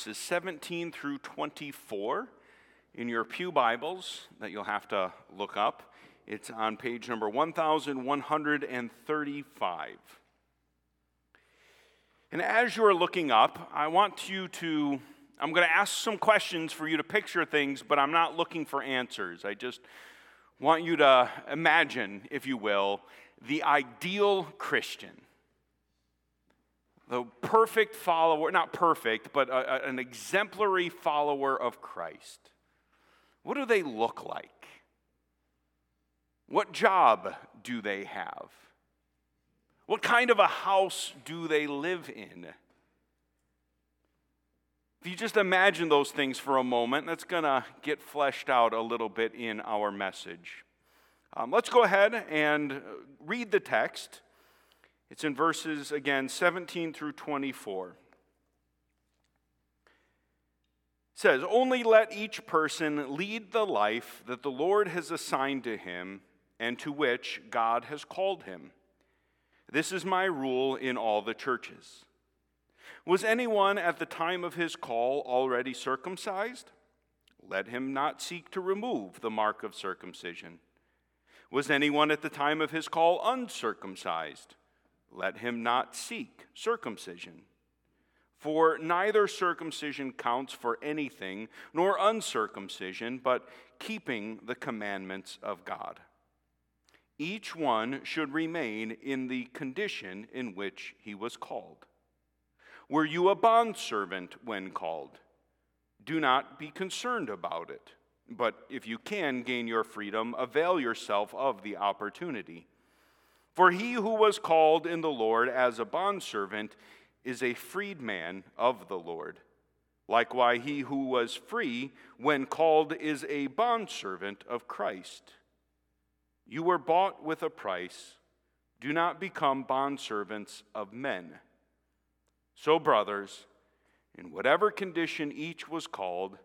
verses 17 through 24 in your Pew Bibles that you'll have to look up. It's on page number 1135. And as you're looking up, I want you to, I'm going to ask some questions for you to picture things, but I'm not looking for answers. I just want you to imagine, if you will, the ideal Christian the perfect follower, not perfect, but a, a, an exemplary follower of Christ. What do they look like? What job do they have? What kind of a house do they live in? If you just imagine those things for a moment, that's going to get fleshed out a little bit in our message. Um, let's go ahead and read the text. It's in verses, again, 17 through 24. It says, Only let each person lead the life that the Lord has assigned to him and to which God has called him. This is my rule in all the churches. Was anyone at the time of his call already circumcised? Let him not seek to remove the mark of circumcision. Was anyone at the time of his call uncircumcised? Let him not seek circumcision. For neither circumcision counts for anything, nor uncircumcision, but keeping the commandments of God. Each one should remain in the condition in which he was called. Were you a bondservant when called? Do not be concerned about it, but if you can gain your freedom, avail yourself of the opportunity. For he who was called in the Lord as a bondservant is a freedman of the Lord. Likewise, he who was free when called is a bondservant of Christ. You were bought with a price. Do not become bondservants of men. So, brothers, in whatever condition each was called,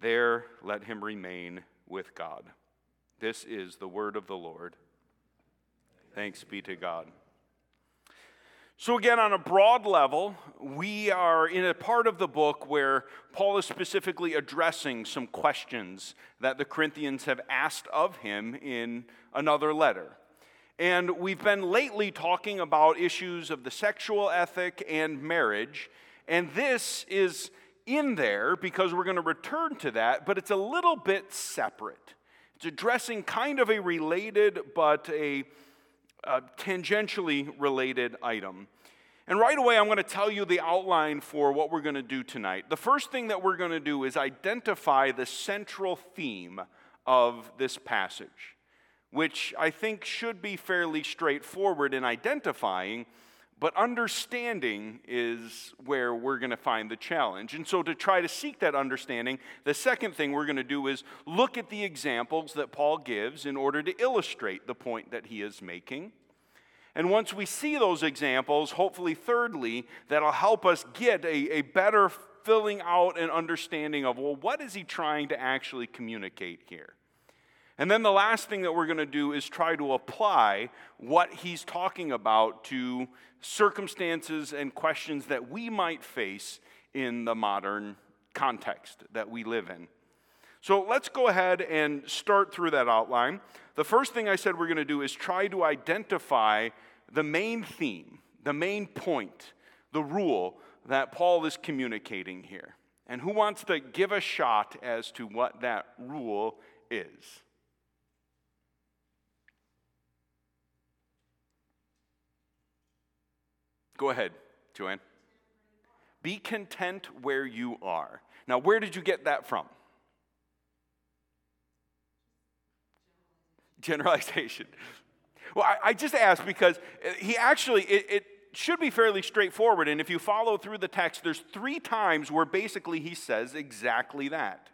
there let him remain with God. This is the word of the Lord. Thanks be to God. So, again, on a broad level, we are in a part of the book where Paul is specifically addressing some questions that the Corinthians have asked of him in another letter. And we've been lately talking about issues of the sexual ethic and marriage. And this is in there because we're going to return to that, but it's a little bit separate. It's addressing kind of a related but a a tangentially related item. And right away, I'm going to tell you the outline for what we're going to do tonight. The first thing that we're going to do is identify the central theme of this passage, which I think should be fairly straightforward in identifying, but understanding is where we're going to find the challenge. And so, to try to seek that understanding, the second thing we're going to do is look at the examples that Paul gives in order to illustrate the point that he is making. And once we see those examples, hopefully, thirdly, that'll help us get a, a better filling out and understanding of, well, what is he trying to actually communicate here? And then the last thing that we're going to do is try to apply what he's talking about to circumstances and questions that we might face in the modern context that we live in. So let's go ahead and start through that outline. The first thing I said we're going to do is try to identify the main theme, the main point, the rule that Paul is communicating here. And who wants to give a shot as to what that rule is? Go ahead, Joanne. Be content where you are. Now, where did you get that from? Generalization. Well, I, I just asked because uh, he actually, it, it should be fairly straightforward. And if you follow through the text, there's three times where basically he says exactly that.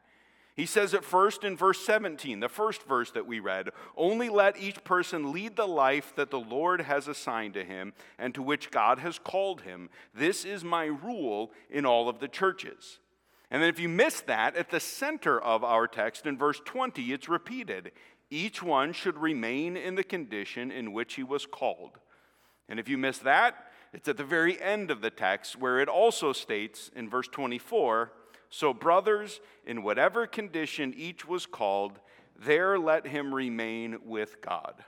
He says it first in verse 17, the first verse that we read Only let each person lead the life that the Lord has assigned to him and to which God has called him. This is my rule in all of the churches. And then if you miss that, at the center of our text in verse 20, it's repeated Each one should remain in the condition in which he was called. And if you miss that, it's at the very end of the text where it also states in verse 24 So, brothers, in whatever condition each was called, there let him remain with God.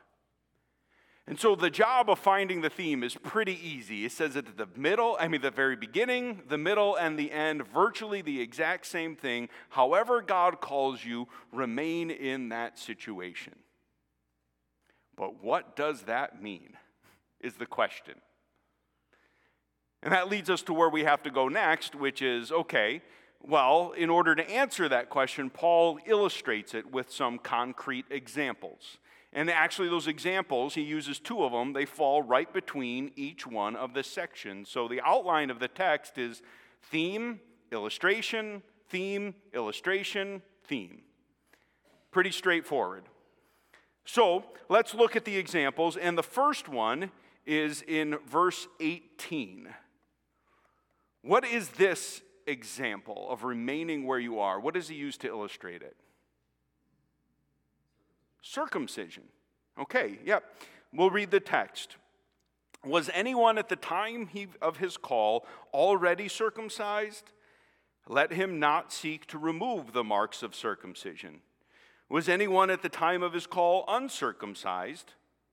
And so the job of finding the theme is pretty easy. It says at the middle, I mean, the very beginning, the middle, and the end, virtually the exact same thing. However, God calls you, remain in that situation. But what does that mean? Is the question. And that leads us to where we have to go next, which is okay, well, in order to answer that question, Paul illustrates it with some concrete examples. And actually, those examples, he uses two of them. They fall right between each one of the sections. So the outline of the text is theme, illustration, theme, illustration, theme. Pretty straightforward. So let's look at the examples. And the first one is in verse 18. What is this example of remaining where you are? What does he use to illustrate it? Circumcision. Okay, yep. We'll read the text. Was anyone at the time he, of his call already circumcised? Let him not seek to remove the marks of circumcision. Was anyone at the time of his call uncircumcised?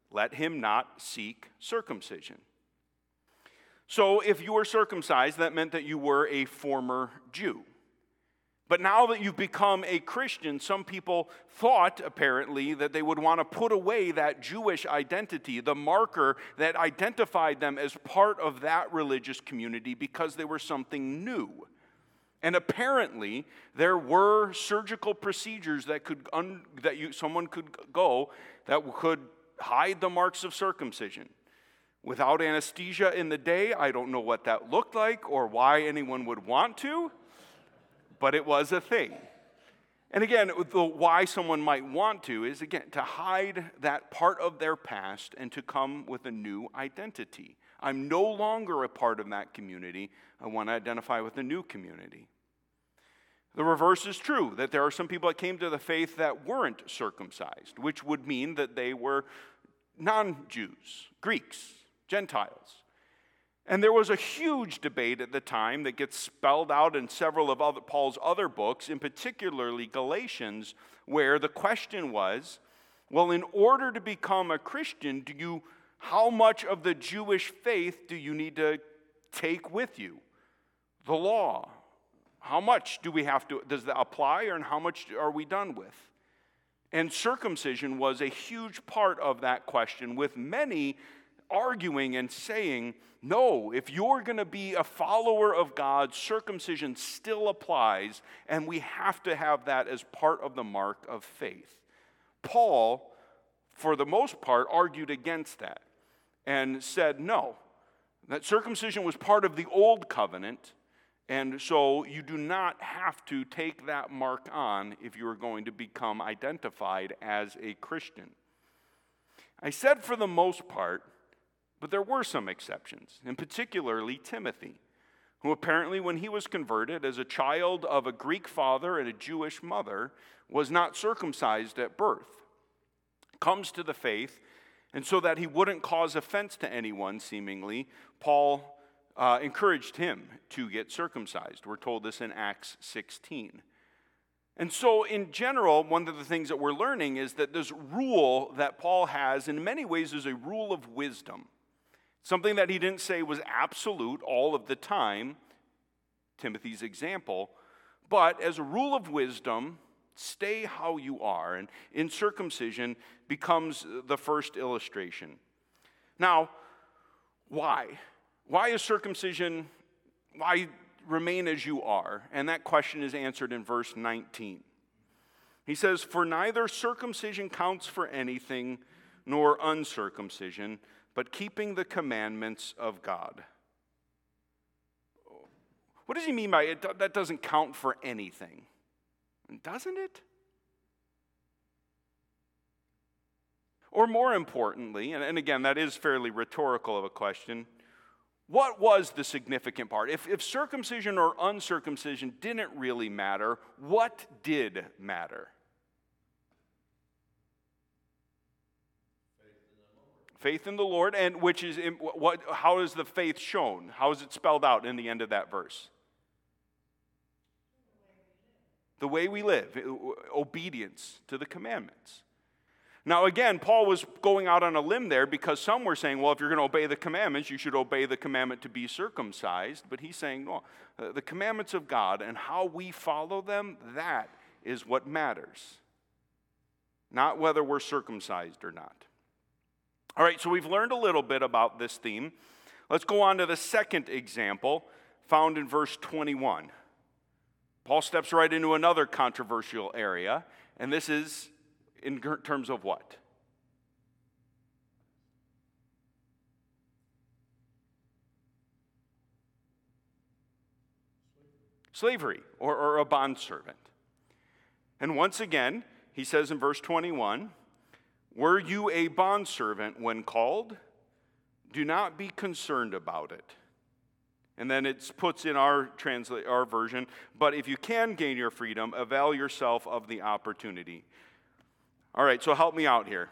Let him not seek circumcision. So, if you were circumcised, that meant that you were a former Jew. But now that you've become a Christian, some people thought, apparently, that they would want to put away that Jewish identity, the marker that identified them as part of that religious community because they were something new. And apparently, there were surgical procedures that, could un- that you, someone could go that could hide the marks of circumcision. Without anesthesia in the day, I don't know what that looked like or why anyone would want to, but it was a thing. And again, the why someone might want to is again to hide that part of their past and to come with a new identity. I'm no longer a part of that community. I want to identify with a new community. The reverse is true, that there are some people that came to the faith that weren't circumcised, which would mean that they were non Jews, Greeks, Gentiles. And there was a huge debate at the time that gets spelled out in several of other, Paul's other books, in particularly Galatians, where the question was, well, in order to become a Christian, do you how much of the Jewish faith do you need to take with you? The law. How much do we have to does that apply or and how much are we done with? And circumcision was a huge part of that question with many arguing and saying, no, if you're going to be a follower of God, circumcision still applies, and we have to have that as part of the mark of faith. Paul, for the most part, argued against that and said, no, that circumcision was part of the old covenant, and so you do not have to take that mark on if you are going to become identified as a Christian. I said for the most part, but there were some exceptions, and particularly Timothy, who apparently, when he was converted as a child of a Greek father and a Jewish mother, was not circumcised at birth, comes to the faith, and so that he wouldn't cause offense to anyone, seemingly, Paul uh, encouraged him to get circumcised. We're told this in Acts 16. And so, in general, one of the things that we're learning is that this rule that Paul has, in many ways, is a rule of wisdom. Something that he didn't say was absolute all of the time, Timothy's example, but as a rule of wisdom, stay how you are. And in circumcision becomes the first illustration. Now, why? Why is circumcision, why remain as you are? And that question is answered in verse 19. He says, For neither circumcision counts for anything, nor uncircumcision but keeping the commandments of God. What does he mean by it? That doesn't count for anything. Doesn't it? Or more importantly, and, again, that is fairly rhetorical of a question, what was the significant part? If, if circumcision or uncircumcision didn't really matter, what did matter? Faith in the Lord, and which is in, what, how is the faith shown? How is it spelled out in the end of that verse? the way we live, obedience to the commandments. Now, again, Paul was going out on a limb there because some were saying, well, if you're going to obey the commandments, you should obey the commandment to be circumcised. But he's saying, no, uh, the commandments of God and how we follow them, that is what matters, not whether we're circumcised or not. All right, so we've learned a little bit about this theme. Let's go on to the second example found in verse 21. Paul steps right into another controversial area, and this is in terms of what? Slavery or, or a bondservant. And once again, he says in verse 21 Were you a bondservant when called? Do not be concerned about it. And then it puts in our translate our version, but if you can gain your freedom, avail yourself of the opportunity. All right, so help me out here.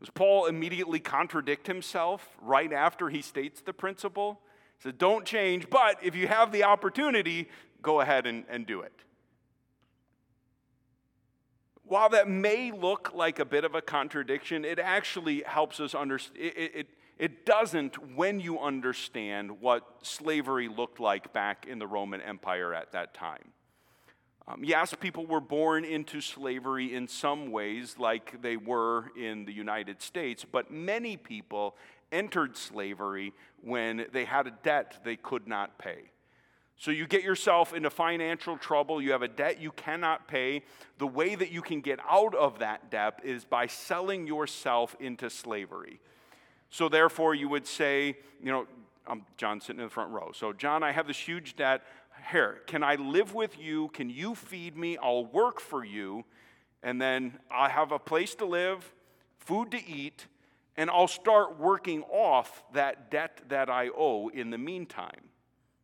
Does Paul immediately contradict himself right after he states the principle? He says, Don't change, but if you have the opportunity, go ahead and, and do it. While that may look like a bit of a contradiction, it actually helps us understand. It, it, it doesn't when you understand what slavery looked like back in the Roman Empire at that time. Um, yes, people were born into slavery in some ways, like they were in the United States, but many people entered slavery when they had a debt they could not pay. So you get yourself into financial trouble, you have a debt you cannot pay. The way that you can get out of that debt is by selling yourself into slavery. So therefore, you would say, you know, I'm John sitting in the front row. So, John, I have this huge debt here, can I live with you? Can you feed me? I'll work for you. And then I have a place to live, food to eat, and I'll start working off that debt that I owe in the meantime.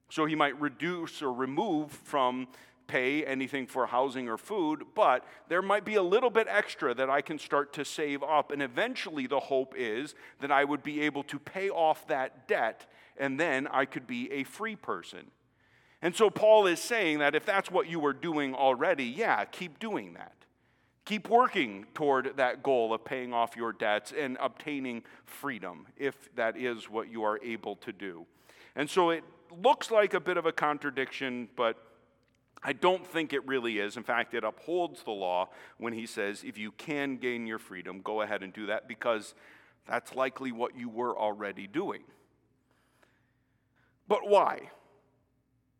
So he might reduce or remove from pay anything for housing or food, but there might be a little bit extra that I can start to save up. And eventually, the hope is that I would be able to pay off that debt, and then I could be a free person. And so Paul is saying that if that's what you were doing already, yeah, keep doing that. Keep working toward that goal of paying off your debts and obtaining freedom, if that is what you are able to do. And so it looks like a bit of a contradiction, but I don't think it really is. In fact, it upholds the law when he says, if you can gain your freedom, go ahead and do that because that's likely what you were already doing. But why?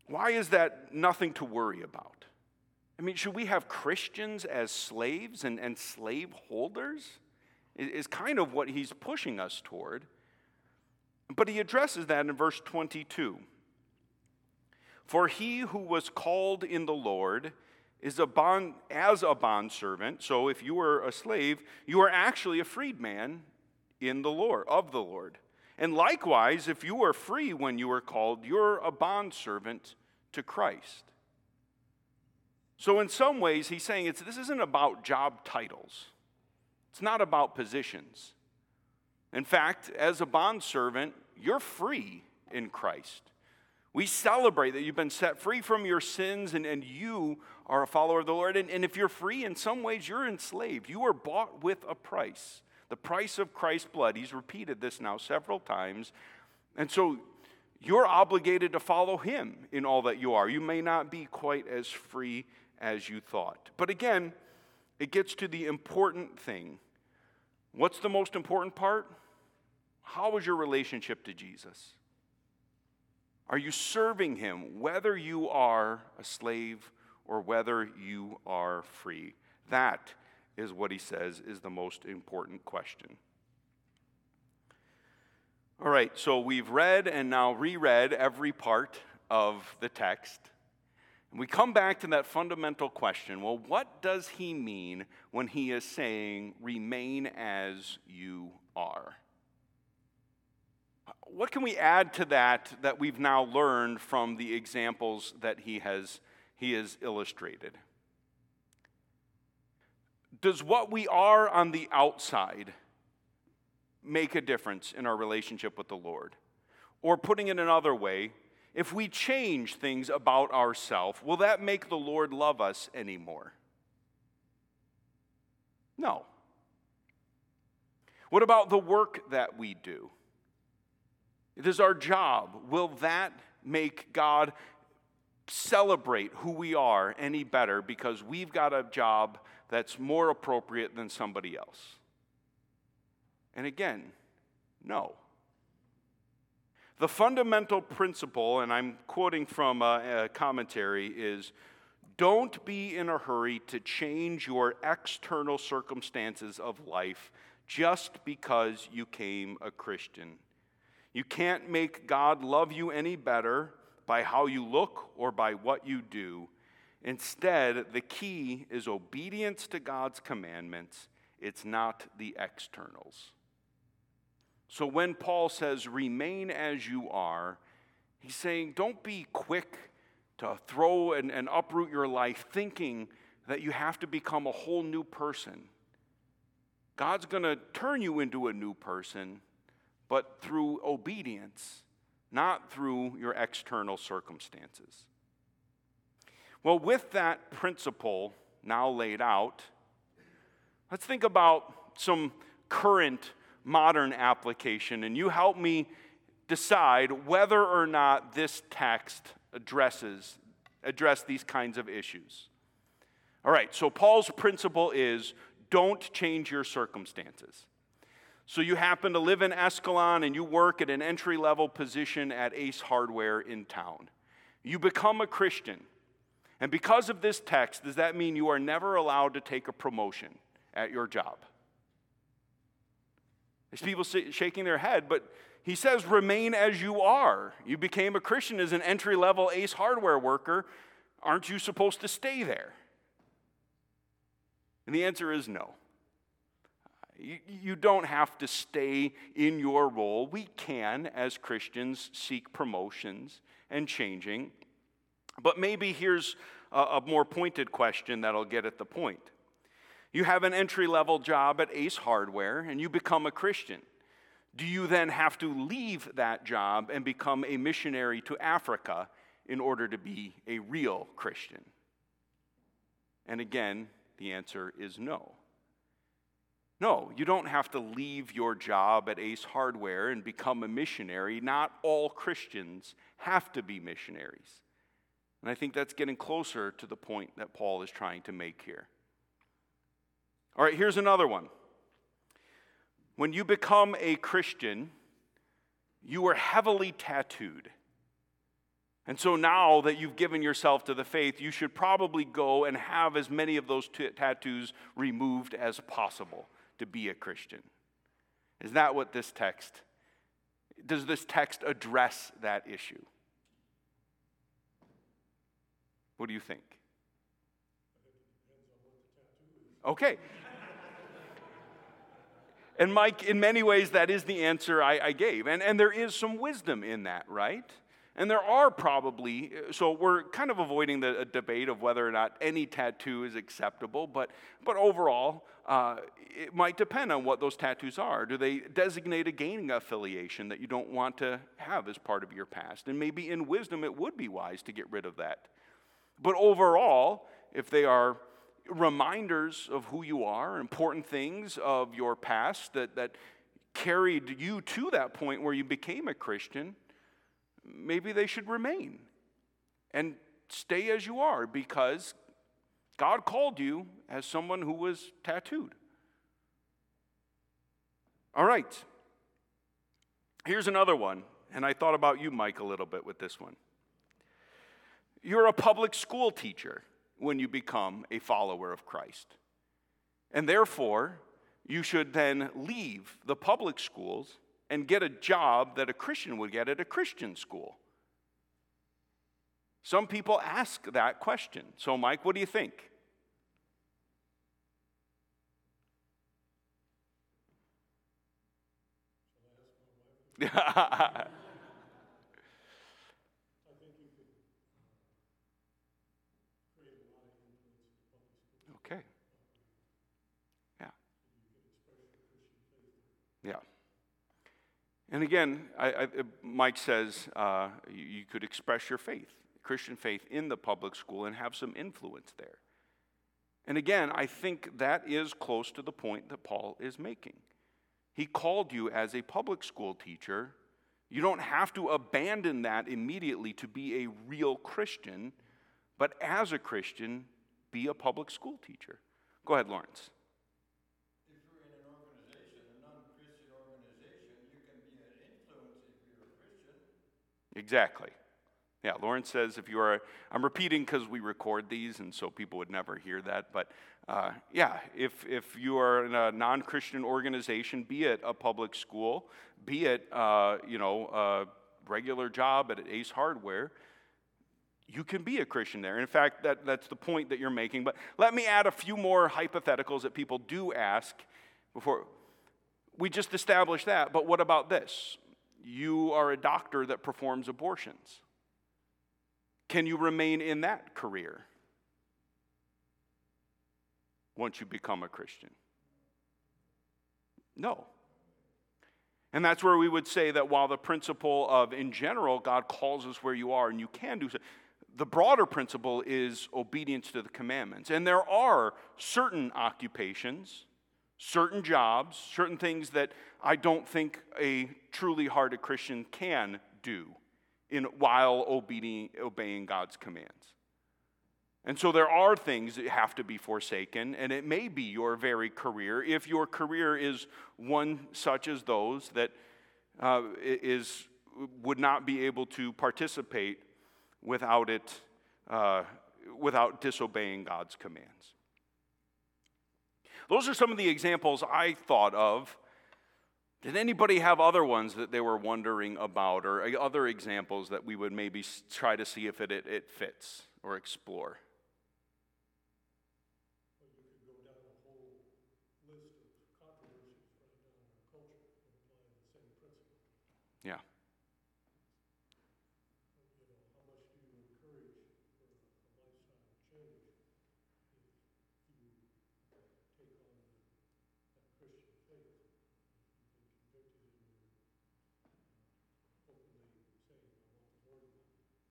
Why is that nothing to worry about? I mean, should we have Christians as slaves and, and slave holders? Is kind of what he's pushing us toward. But he addresses that in verse 22. For he who was called in the Lord is a bond as a bondservant. So if you were a slave, you are actually a freedman in the Lord, of the Lord. And likewise, if you were free when you were called, you're a bondservant to Christ. So, in some ways, he's saying it's, this isn't about job titles, it's not about positions. In fact, as a bondservant, you're free in Christ. We celebrate that you've been set free from your sins and, and you are a follower of the Lord. And, and if you're free, in some ways, you're enslaved. You are bought with a price the price of Christ's blood. He's repeated this now several times. And so you're obligated to follow him in all that you are. You may not be quite as free as you thought. But again, it gets to the important thing. What's the most important part? How is your relationship to Jesus? Are you serving him whether you are a slave or whether you are free? That is what he says is the most important question. All right, so we've read and now reread every part of the text. And we come back to that fundamental question well, what does he mean when he is saying, remain as you are? What can we add to that that we've now learned from the examples that he has, he has illustrated? Does what we are on the outside make a difference in our relationship with the Lord? Or putting it another way, if we change things about ourselves, will that make the Lord love us anymore? No. What about the work that we do? It is our job. Will that make God celebrate who we are any better because we've got a job that's more appropriate than somebody else? And again, no. The fundamental principle, and I'm quoting from a, a, commentary, is don't be in a hurry to change your external circumstances of life just because you came a Christian. You can't make God love you any better by how you look or by what you do. Instead, the key is obedience to God's commandments, it's not the externals. So when Paul says, remain as you are, he's saying, don't be quick to throw and, and uproot your life thinking that you have to become a whole new person. God's going to turn you into a new person, but through obedience, not through your external circumstances. Well, with that principle now laid out, let's think about some current modern application, and you help me decide whether or not this text addresses address these kinds of issues. All right, so Paul's principle is don't change your circumstances. So you happen to live in Escalon and you work at an entry level position at Ace Hardware in town. You become a Christian. And because of this text, does that mean you are never allowed to take a promotion at your job? There's people shaking their head, but he says, remain as you are. You became a Christian as an entry level Ace hardware worker. Aren't you supposed to stay there? And the answer is no. You, you don't have to stay in your role. We can, as Christians, seek promotions and changing. But maybe here's a, a more pointed question that'll get at the point. You have an entry level job at Ace Hardware and you become a Christian. Do you then have to leave that job and become a missionary to Africa in order to be a real Christian? And again, the answer is no. No, you don't have to leave your job at Ace Hardware and become a missionary. Not all Christians have to be missionaries. And I think that's getting closer to the point that Paul is trying to make here. All right, here's another one. When you become a Christian, you are heavily tattooed. And so now that you've given yourself to the faith, you should probably go and have as many of those t- tattoos removed as possible to be a Christian. Is that what this text does this text address that issue? What do you think? Okay. And Mike, in many ways, that is the answer I, I, gave. And, and there is some wisdom in that, right? And there are probably, so we're kind of avoiding the debate of whether or not any tattoo is acceptable, but, but overall, uh, it might depend on what those tattoos are. Do they designate a gaining affiliation that you don't want to have as part of your past? And maybe in wisdom, it would be wise to get rid of that. But overall, if they are reminders of who you are, important things of your past that, that carried you to that point where you became a Christian, maybe they should remain and stay as you are because God called you as someone who was tattooed. All right. Here's another one, and I thought about you, Mike, a little bit with this one. You're a public school teacher when you become a follower of Christ. And therefore, you should then leave the public schools and get a job that a Christian would get at a Christian school? Some people ask that question. So, Mike, what do you think? And again, I, I, Mike says uh, you, you could express your faith, Christian faith, in the public school and have some influence there. And again, I think that is close to the point that Paul is making. He called you as a public school teacher. You don't have to abandon that immediately to be a real Christian, but as a Christian, be a public school teacher. Go ahead, Lawrence. Exactly. Yeah, Lawrence says if you are, I'm repeating because we record these and so people would never hear that, but uh, yeah, if, if you are in a non Christian organization, be it a public school, be it, uh, you know, a regular job at Ace Hardware, you can be a Christian there. in fact, that, that's the point that you're making. But let me add a few more hypotheticals that people do ask before. We just established that, but what about this? You are a doctor that performs abortions. Can you remain in that career once you become a Christian? No. And that's where we would say that while the principle of, in general, God calls us where you are and you can do so, the broader principle is obedience to the commandments. And there are certain occupations, certain jobs, certain things that I don't think a truly hearted Christian can do in, while obeying, obeying God's commands. And so there are things that have to be forsaken, and it may be your very career. If your career is one such as those that uh, is, would not be able to participate without it, uh, without disobeying God's commands. Those are some of the examples I thought of did anybody have other ones that they were wondering about or other examples that we would maybe try to see if it, it, it fits or explore? Yeah.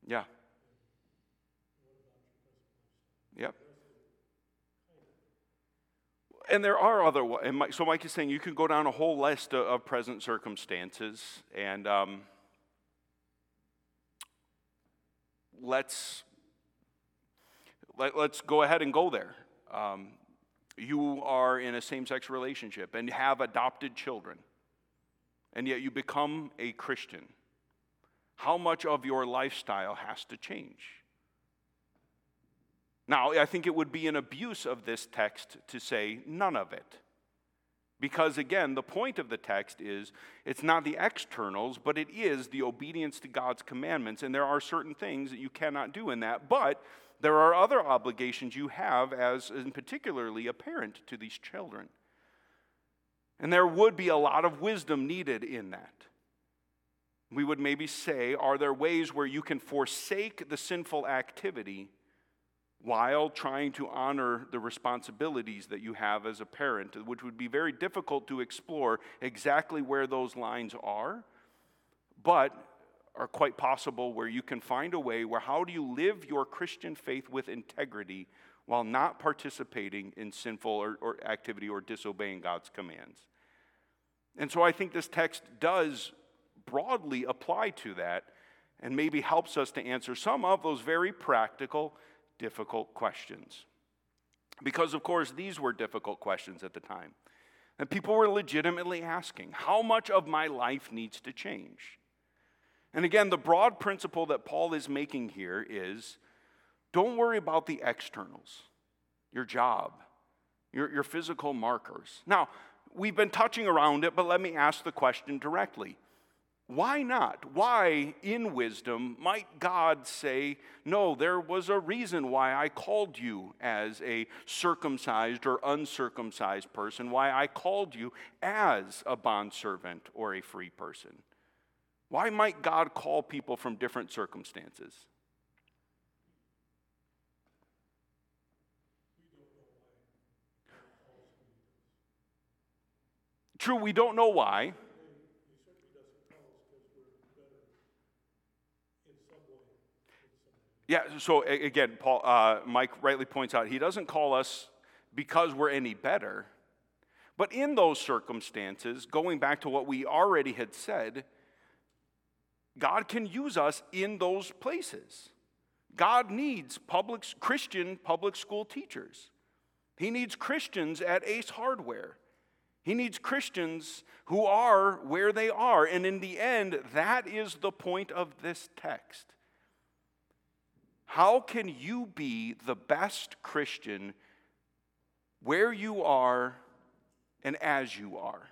Yeah. Yep. And there are other, and so Mike is saying you can go down a whole list of, of present circumstances, and um, let's let, us go ahead and go there. Um, you are in a same-sex relationship and have adopted children, and yet you become a Christian how much of your lifestyle has to change. Now, I think it would be an abuse of this text to say none of it. Because again, the point of the text is it's not the externals, but it is the obedience to God's commandments. And there are certain things that you cannot do in that. But there are other obligations you have as, in particularly, a parent to these children. And there would be a lot of wisdom needed in that we would maybe say, are there ways where you can forsake the sinful activity while trying to honor the responsibilities that you have as a parent, which would be very difficult to explore exactly where those lines are, but are quite possible where you can find a way where how do you live your Christian faith with integrity while not participating in sinful or, or activity or disobeying God's commands. And so I think this text does broadly apply to that and maybe helps us to answer some of those very practical, difficult questions. Because, of course, these were difficult questions at the time. And people were legitimately asking, how much of my life needs to change? And again, the broad principle that Paul is making here is don't worry about the externals, your job, your, your physical markers. Now, we've been touching around it, but let me ask the question directly why not? Why, in wisdom, might God say, No, there was a reason why I called you as a circumcised or uncircumcised person, why I called you as a bondservant or a free person? Why might God call people from different circumstances? True, we don't know why. Yeah, so again, Paul, uh, Mike rightly points out he doesn't call us because we're any better. But in those circumstances, going back to what we already had said, God can use us in those places. God needs public, Christian public school teachers. He needs Christians at Ace Hardware. He needs Christians who are where they are. And in the end, that is the point of this text. How can you be the best Christian where you are and as you are?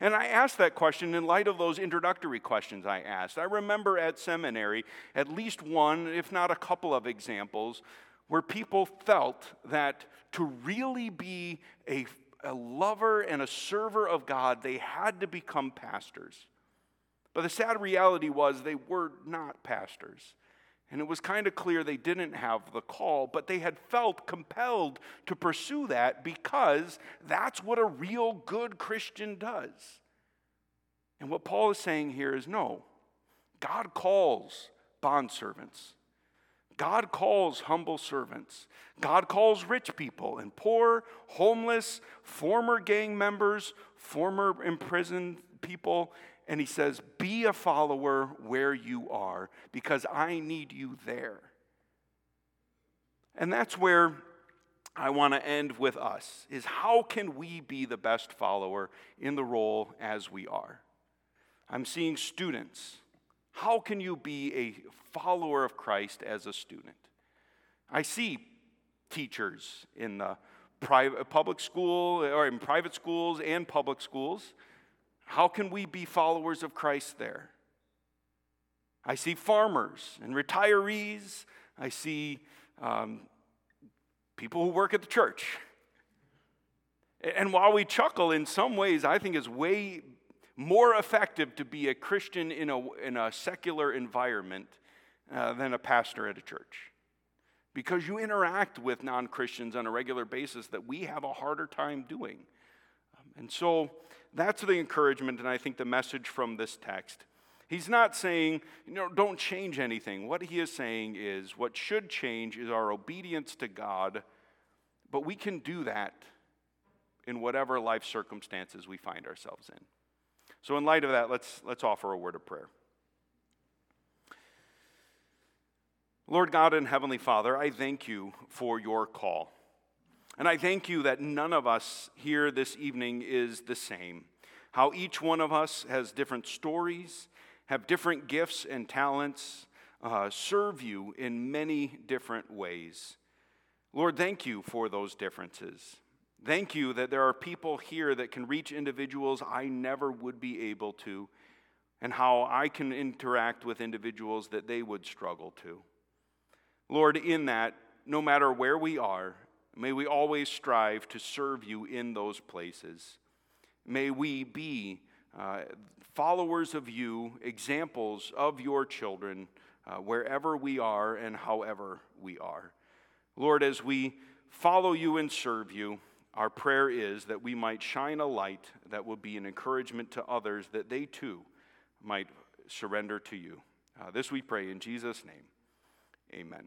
And I asked that question in light of those introductory questions I asked. I remember at seminary at least one, if not a couple of examples, where people felt that to really be a, a lover and a server of God, they had to become pastors. But the sad reality was they were not pastors. And it was kind of clear they didn't have the call, but they had felt compelled to pursue that because that's what a real good Christian does. And what Paul is saying here is no, God calls bondservants. God calls humble servants. God calls rich people and poor, homeless, former gang members, former imprisoned people, and he says, Be a follower where you are because I need you there. And that's where I want to end with us is how can we be the best follower in the role as we are? I'm seeing students. How can you be a follower of Christ as a student? I see teachers in the private public school or in private schools and public schools how can we be followers of Christ there? I see farmers and retirees. I see um, people who work at the church. And while we chuckle, in some ways, I think it's way more effective to be a Christian in a, in a secular environment uh, than a pastor at a church. Because you interact with non Christians on a regular basis that we have a harder time doing. Um, and so that's the encouragement, and I think the message from this text. He's not saying, you know, don't change anything. What he is saying is what should change is our obedience to God, but we can do that in whatever life circumstances we find ourselves in. So, in light of that, let's, let's offer a word of prayer. Lord God and Heavenly Father, I thank you for your call. And I thank you that none of us here this evening is the same. How each one of us has different stories, have different gifts and talents, uh, serve you in many different ways. Lord, thank you for those differences. Thank you that there are people here that can reach individuals I never would be able to, and how I can interact with individuals that they would struggle to. Lord, in that, no matter where we are, May we always strive to serve you in those places. May we be uh, followers of you, examples of your children, uh, wherever we are and however we are. Lord, as we follow you and serve you, our prayer is that we might shine a light that will be an encouragement to others that they too might surrender to you. Uh, this we pray in Jesus' name. Amen.